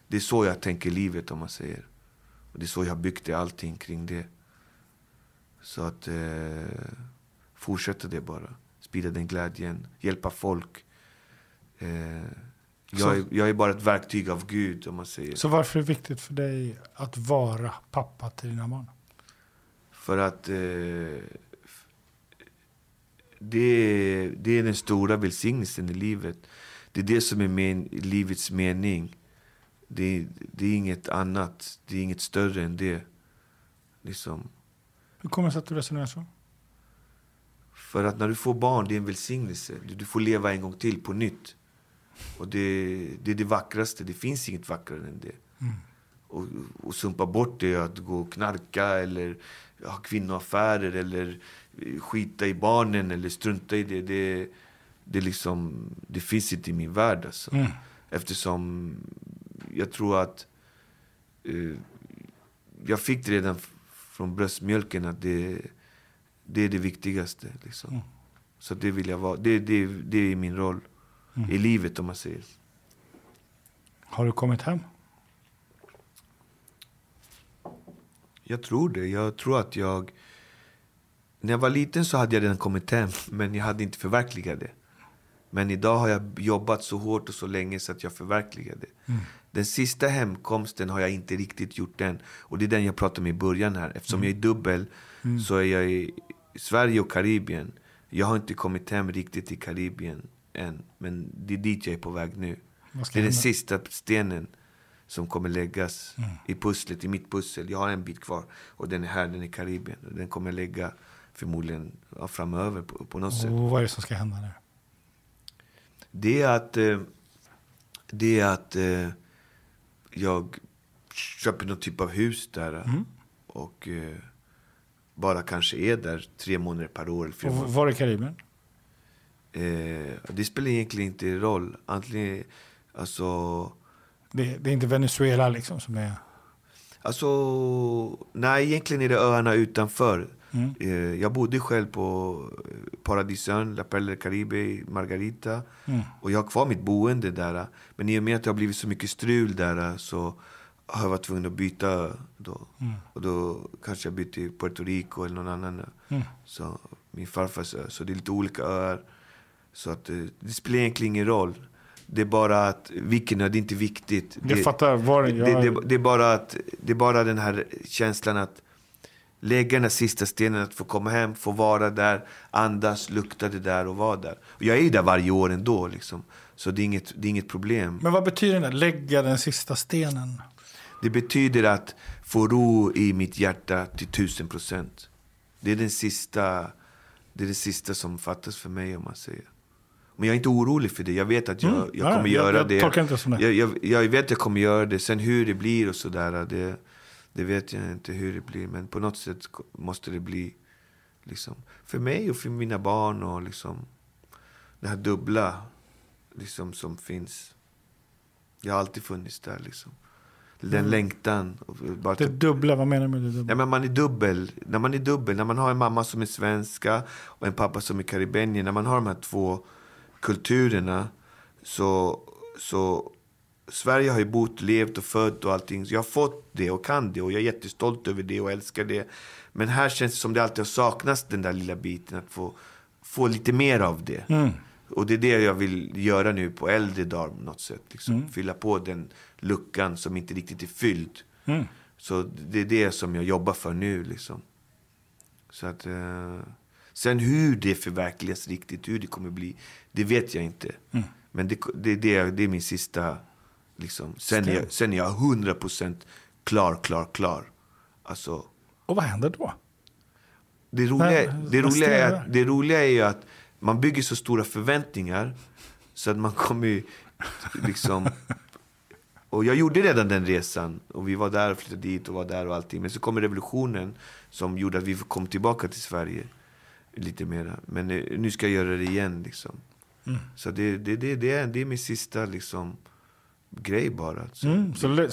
det är så jag tänker livet om man säger. Och det är så jag har byggt det, allting kring det. Så att eh, fortsätta det bara. Sprida den glädjen, hjälpa folk. Eh, jag, är, jag är bara ett verktyg av Gud om man säger. Så varför är det viktigt för dig att vara pappa till dina barn? För att eh, det, det är den stora välsignelsen i livet. Det är det som är men, livets mening. Det, det är inget annat. Det är inget större än det. Liksom. Hur kommer det sig att du resonerar så? För att när du får barn, det är en välsignelse. Du, får leva en gång till på nytt. Och det, det är det vackraste. Det finns inget vackrare än det. Mm. Och, och sumpa bort det, att gå och knarka eller ha kvinnoaffärer eller skita i barnen eller strunta i det. Det, det, liksom, det finns inte i min värld. Alltså. Mm. Eftersom jag tror att eh, jag fick det redan från bröstmjölken att det, det är det viktigaste. Liksom. Mm. Så det vill jag vara. Det, det, det är min roll Mm. i livet om man säger. Har du kommit hem? Jag tror det. Jag tror att jag... När jag var liten så hade jag redan kommit hem, men jag hade inte förverkligat det. Men idag har jag jobbat så hårt och så länge så att jag förverkligar det. Den sista hemkomsten har jag inte riktigt gjort än. Och det är den jag pratade om i början här. Eftersom jag är dubbel så är jag i Sverige och Karibien. Jag har inte kommit hem riktigt i Karibien än. Men det är dit jag är på väg nu. Det är den hända? sista stenen som kommer läggas i pusslet, i mitt pussel. Jag har en bit kvar och den är här, den är i Karibien. Och Den kommer jag lägga förmodligen ja, framöver på, på något sätt. Och vad är det som ska hända där? Det är att, eh, det är att eh, jag köper någon typ av hus där. Mm. Och eh, bara kanske är där tre månader per år. eller fyra Och var i Karibien? Eh, det spelar egentligen inte roll. Antingen, alltså... Det, det är inte Venezuela liksom som är... Alltså, nej, egentligen är det öarna utanför. Mm. Eh, jag bodde själv på eh, Paradisön, La Perla del Caribe, Margarita. Mm. Och jag har kvar mitt boende där. Men i och med att det har blivit så mycket strul där så har jag varit tvungen att byta då. Mm. Och då kanske jag bytte till Puerto Rico eller någon annan. Mm. Så min farfars ö. Så det är lite olika öar. Så att eh, det spelar egentligen ingen roll. Det är bara att, vilken ö, det är inte viktigt. Jag det, fattar. Var, det, jag, det, det, är bara att, det är bara den här känslan att lägga den sista stenen, att få komma hem, få vara där, andas, lukta det där och vara där. Och jag är ju där varje år ändå, liksom. så det är inget, det är inget problem. Men vad betyder det? Lägga den sista stenen? Det betyder att få ro i mitt hjärta till tusen procent. Det är den sista, det är det sista som fattas för mig, om man säger. Men jag är inte orolig för det. Jag vet att jag, Mm. jag Nej, kommer jag- göra jag som det. Jag, jag, jag vet att jag kommer göra det. Sen hur det blir och sådär, det, det vet jag inte hur det blir. Men på något sätt måste det bli liksom, för mig och för mina barn och liksom det här dubbla liksom, som finns. Jag har alltid funnits där. Liksom. Den Mm. längtan. Bara Det dubbla, vad menar du med det dubbla? Ja, men man är dubbel. När man är dubbel, när man har en mamma som är svenska och en pappa som är karibenier, när man har de här två kulturerna så, så Sverige har ju bott, levt och fött och allting. Så jag har fått det och kan det och jag är jättestolt över det och älskar det. Men här känns det som det alltid har saknats den där lilla biten, att få, få lite mer av det. Mm. Och det är det jag vill göra nu på äldre dagar på något sätt. Liksom. Mm. Fylla på den luckan som inte riktigt är fylld. Mm. Så det är det som jag jobbar för nu. Liksom. Så att, eh, sen hur det förverkligas riktigt, hur det kommer bli, det vet jag inte. Mm. Men det, det, det, det är min sista... Liksom. Sen, är jag, sen är jag 100% klar, klar, klar. Alltså, Och vad händer då? det roliga, Men, det, roliga är, att- det roliga är ju att man bygger så stora förväntningar så att man kommer ju liksom... Och jag gjorde redan den resan. Och vi var där och flyttade dit och var där och allting. Men så kom revolutionen som gjorde att vi kom tillbaka till Sverige lite mera. Men eh, nu ska jag göra det igen liksom. Mm. Så det, det, det, det, är, det är min sista liksom, grej bara. Så. Mm. Så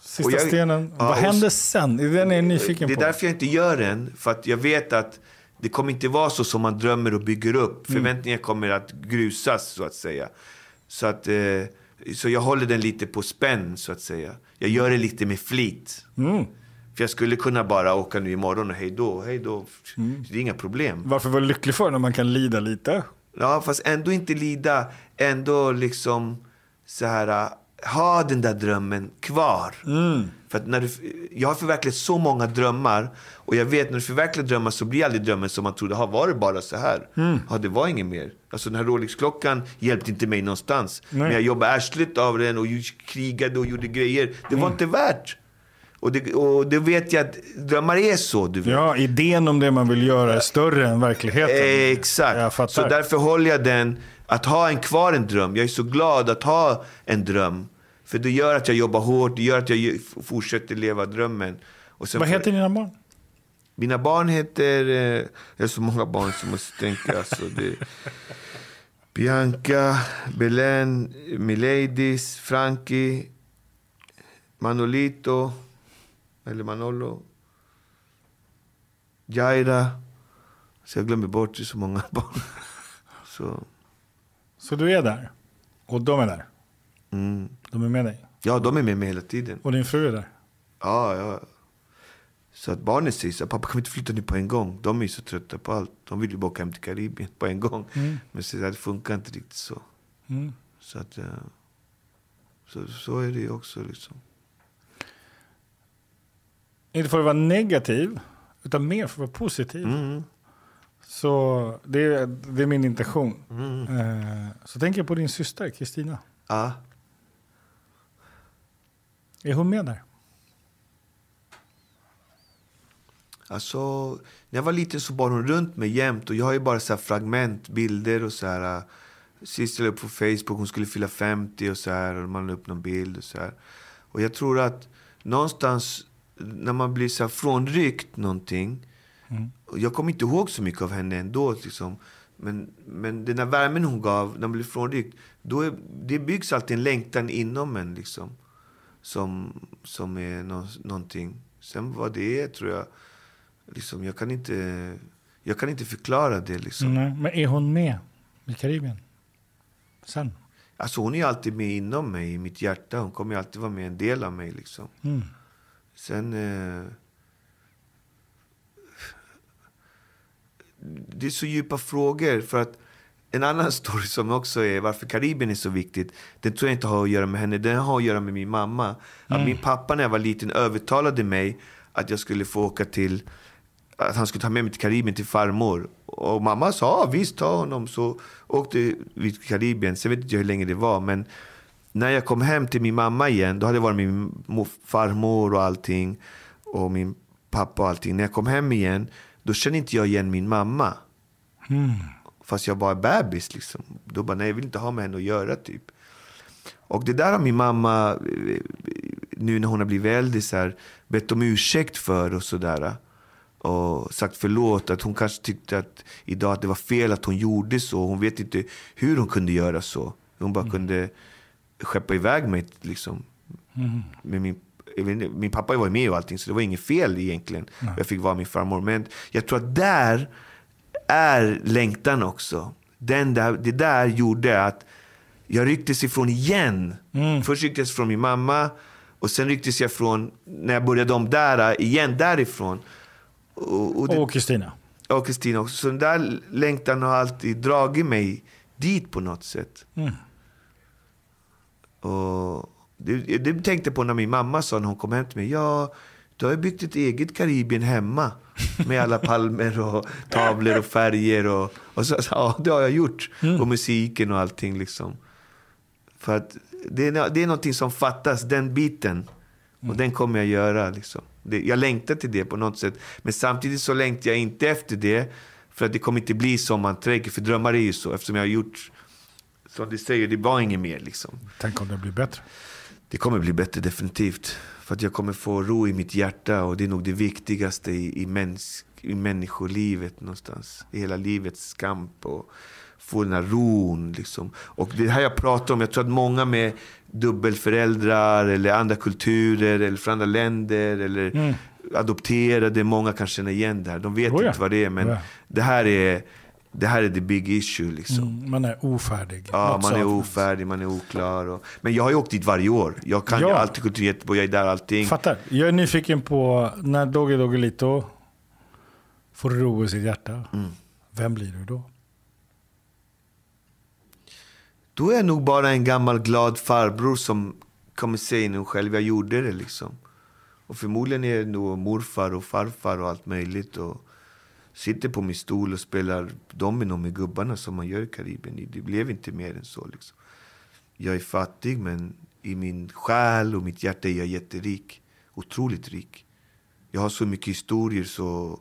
sista jag- stenen. Ja, vad händer sen? Det är den jag är nyfiken Det är på. därför jag inte gör den. För att jag vet att det kommer inte vara så som man drömmer och bygger upp. Mm. Förväntningar kommer att grusas så att säga. Så, att, eh, så jag håller den lite på spänn så att säga. Jag gör det lite med flit. Mm. För jag skulle kunna bara åka nu imorgon och hej då, hej då. Det är inga problem. Varför vara lycklig för när man kan lida lite? Ja, fast ändå inte lida. Ändå liksom så här, ha den där drömmen kvar. För att när du, jag har förverkligat så många drömmar. Och jag vet när du förverkligar drömmar så blir aldrig drömmen som man trodde. Ha, var det bara så här? Ja, det var inget mer. Alltså den här Rolex-klockan hjälpte inte mig någonstans. Men jag jobbade arslet av den och krigade och gjorde grejer. Det var inte värt. Och det, och det vet jag att drömmar är så, du vet. Ja, idén om det man vill göra är större än verkligheten. Eh, Exakt. Så därför håller jag den, att ha en kvar en dröm. Jag är så glad att ha en dröm. För det gör att jag jobbar hårt, det gör att jag fortsätter leva drömmen. Och sen Vad heter dina barn? Mina barn heter... Eh, jag har så många barn som måste tänka. Alltså, det, Bianca, Belen, Miladis, Frankie, Manolito, eller Manolo, Jaira. Så jag glömmer bort så många barn. Så, Så du är där. Och de är där. mm. De är med dig. Ja, de är med mig hela tiden. Och din fru är där. Ja, ja. Så att barnen säger så pappa kan vi inte flytta nu på en gång? De är så trötta på allt. De vill ju bara åka hem till Karibien på en gång. Men så det funkar inte riktigt så. Mm. Så att, eh, så, så är det ju också liksom. Inte för att vara negativ, utan mer för att vara positiv. Mm. Så det är, det är min intention. Mm. Eh, så tänker jag på din syster Kristina. Ja. Är hon med där? Alltså, när jag var liten så bar hon runt mig jämt. Och jag har ju bara så här fragment, bilder och så här. äh, Sist jag la upp på Facebook, hon skulle fylla 50 och så här. Och man la upp någon bild och så här. Och jag tror att någonstans när man blir så här frånryckt någonting. Och jag kommer inte ihåg så mycket av henne ändå. Liksom. Men, men den där värmen hon gav när man blir frånryckt. Då är, det byggs alltid en längtan inom en. Liksom, som, som är nå, någonting. Sen vad det är tror jag. Liksom, jag, kan inte, jag kan inte förklara det. Liksom. Nej, men är hon med i Karibien? Sen? Alltså, hon är alltid med inom mig, i mitt hjärta. Hon kommer alltid vara med en del av mig. Liksom. Mm. Sen... Eh, det är så djupa frågor. För att en annan story som också är varför Karibien är så viktigt. Den tror jag inte har att göra med henne. Den har att göra med min mamma. Att min pappa när jag var liten övertalade mig att jag skulle få åka till... Att han skulle ta med mig till Karibien till farmor. Och mamma sa "Ja, visst ta honom. Så åkte vi till Karibien. Sen vet inte jag hur länge det var. Men när jag kom hem till min mamma igen, då hade jag varit med min mo- farmor och allting. Och min pappa och allting. När jag kom hem igen, då kände inte jag igen min mamma. Fast jag var bebis liksom. Då bara, nej jag vill inte ha med henne att göra typ. Och det där har min mamma, eh, nu när hon har blivit äldre, så här, bett om ursäkt för och sådär. Och sagt förlåt, att hon kanske tyckte att idag att det var fel att hon gjorde så. Hon vet inte hur hon kunde göra så. Hon bara kunde skeppa iväg mig liksom. Med min, min pappa var med och allting, så det var inget fel egentligen. Jag fick vara min farmor. Men jag tror att där är längtan också. Den där, det där gjorde att jag rycktes ifrån igen. Först rycktes jag från min mamma och sen rycktes jag från, när jag började om där, igen därifrån. Och, Kristina. och Kristina också. Så den där längtan har alltid dragit mig dit på något sätt. Och det, det tänkte jag på när min mamma sa när hon kom hem till mig. Ja, du har ju byggt ett eget Karibien hemma. Med alla palmer och tavlor och färger. Och, och så, ja, det har jag gjort. Och musiken och allting liksom. För att det är, det är någonting som fattas, den biten. Och den kommer jag göra. Liksom. Det, jag längtar till det på något sätt. Men samtidigt så längtar jag inte efter det. För att det kommer inte bli som man tänker. För drömmar är ju så. Eftersom jag har gjort, som du säger, det var inget mer. Liksom. Tänk om det blir bättre. Det kommer bli bättre definitivt. För att jag kommer få ro i mitt hjärta. Och det är nog det viktigaste i, i, mäns, i människolivet någonstans. I hela livets kamp. Och få den här ron. Liksom. Och det här jag pratar om, jag tror att många med dubbelföräldrar eller andra kulturer eller från andra länder eller adopterade, många kan känna igen det här. De vet Oh ja. inte vad det är, men Ja. det här är det här är the big issue liksom. Mm, man är ofärdig. Ja, Något man är ofärdig, man är oklar. Och... Men jag har ju åkt dit varje år. Jag kan Ja. alltid kultur Göteborg, jag är där allting. Fattar. Jag är nyfiken på när Dogge Doggelito får ro i sitt hjärta. Mm. Vem blir du då? Då är jag nog bara en gammal glad farbror som kommer säga nu själv, jag gjorde det liksom. Och förmodligen är det nog morfar och farfar och allt möjligt. Och sitter på min stol och spelar domino med gubbarna som man gör i Karibien. Det blev inte mer än så liksom. Jag är fattig men i min själ och mitt hjärta är jag jätterik. Otroligt rik. Jag har så mycket historier så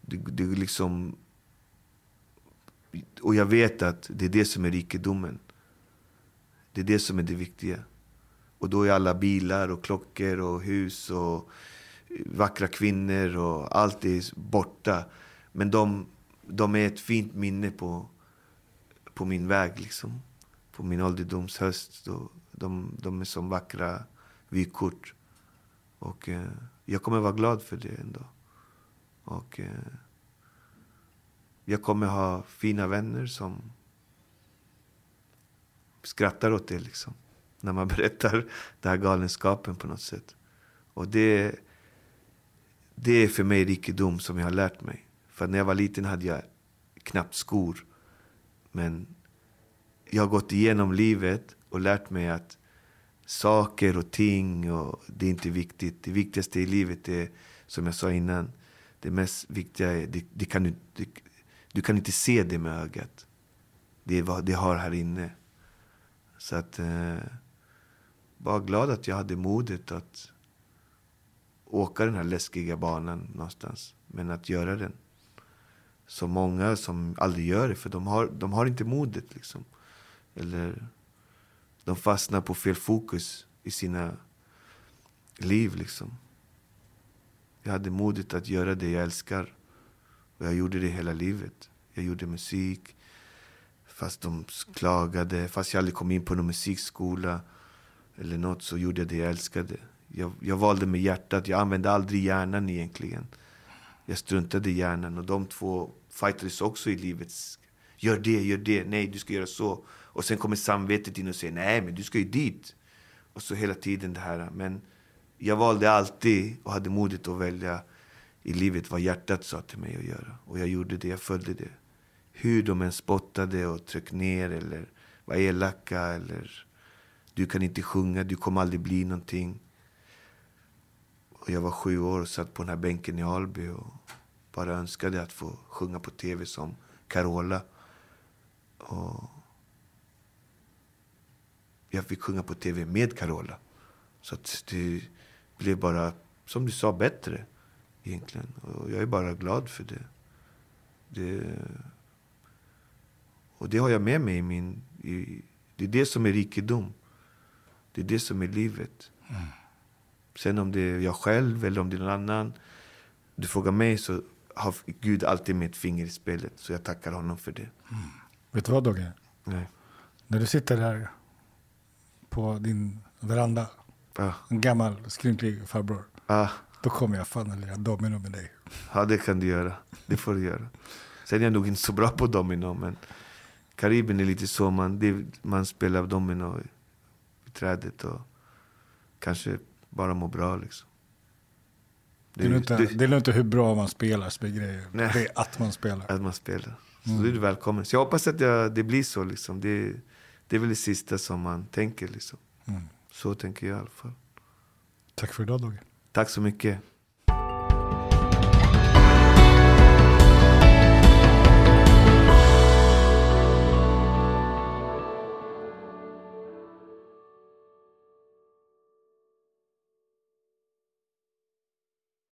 det, det liksom... Och jag vet att det är det som är rikedomen. Det är det som är det viktiga. Och då är alla bilar och klockor och hus och vackra kvinnor och allt är borta. Men de, de är ett fint minne på, på min väg liksom. På min ålderdomshöst. De, de är som vackra vykort. Och eh, jag kommer vara glad för det ändå. Och eh, jag kommer ha fina vänner som skrattar åt det liksom. När man berättar den här galenskapen på något sätt. Och det, det är för mig rikedom som jag har lärt mig. För när jag var liten hade jag knappt skor. Men jag har gått igenom livet och lärt mig att saker och ting, och det är inte viktigt. Det viktigaste i livet är, som jag sa innan, det mest viktiga är, det, det kan du, det, du kan inte se det med ögat. Det är vad det har här inne. Så att, eh, var glad att jag hade modet att åka den här läskiga banan någonstans. Men att göra den. Så många som aldrig gör det, för de har, de har inte modet liksom. Eller de fastnar på fel fokus i sina liv liksom. Jag hade modet att göra det jag älskar. Och jag gjorde det hela livet. Jag gjorde musik. Fast de klagade, fast jag aldrig kom in på någon musikskola eller något så gjorde jag det jag älskade. Jag, jag valde med hjärtat, jag använde aldrig hjärnan egentligen. Jag struntade i hjärnan och de två fightades också i livet. Gör det, gör det, nej du ska göra så. Och sen kommer samvetet in och säger nej men du ska ju dit. Och så hela tiden det här. Men jag valde alltid och hade modet att välja i livet vad hjärtat sa till mig att göra. Och jag gjorde det, jag följde det. Hur de än spottade och tryckte ner eller var elaka eller du kan inte sjunga, du kommer aldrig bli någonting. Och jag var sju år och satt på den här bänken i Alby och bara önskade att få sjunga på tv som Carola. Och jag fick sjunga på tv med Carola. Så att det blev bara, som du sa, bättre egentligen. Och jag är bara glad för det. det och det har jag med mig i min... I, det är det som är rikedom. Det är det som är livet. Mm. Sen om det är jag själv eller om det är någon annan. Du frågar mig så har Gud alltid med ett finger i spelet. Så jag tackar honom för det. Vet du vad Dogge? Nej. När du sitter där på din veranda, Ah, en gammal skrynklig farbror, ah, då kommer jag fan att lira domino med dig. ja, det kan du göra. Det får du göra. Sen är jag nog inte så bra på domino. Men Karibien är lite så. Man, det, man spelar domino i trädet. Och kanske bara mår bra liksom. Det är, nog inte, det är nog inte hur bra man spelar som är grejen. Nej. Det är att man spelar. Att man spelar. Så då är du välkommen. Så jag hoppas att jag, det blir så. Liksom. Det, det är väl det sista som man tänker. Liksom. Mm. Så tänker jag i alla fall. Tack för idag Dogge. Tack så mycket.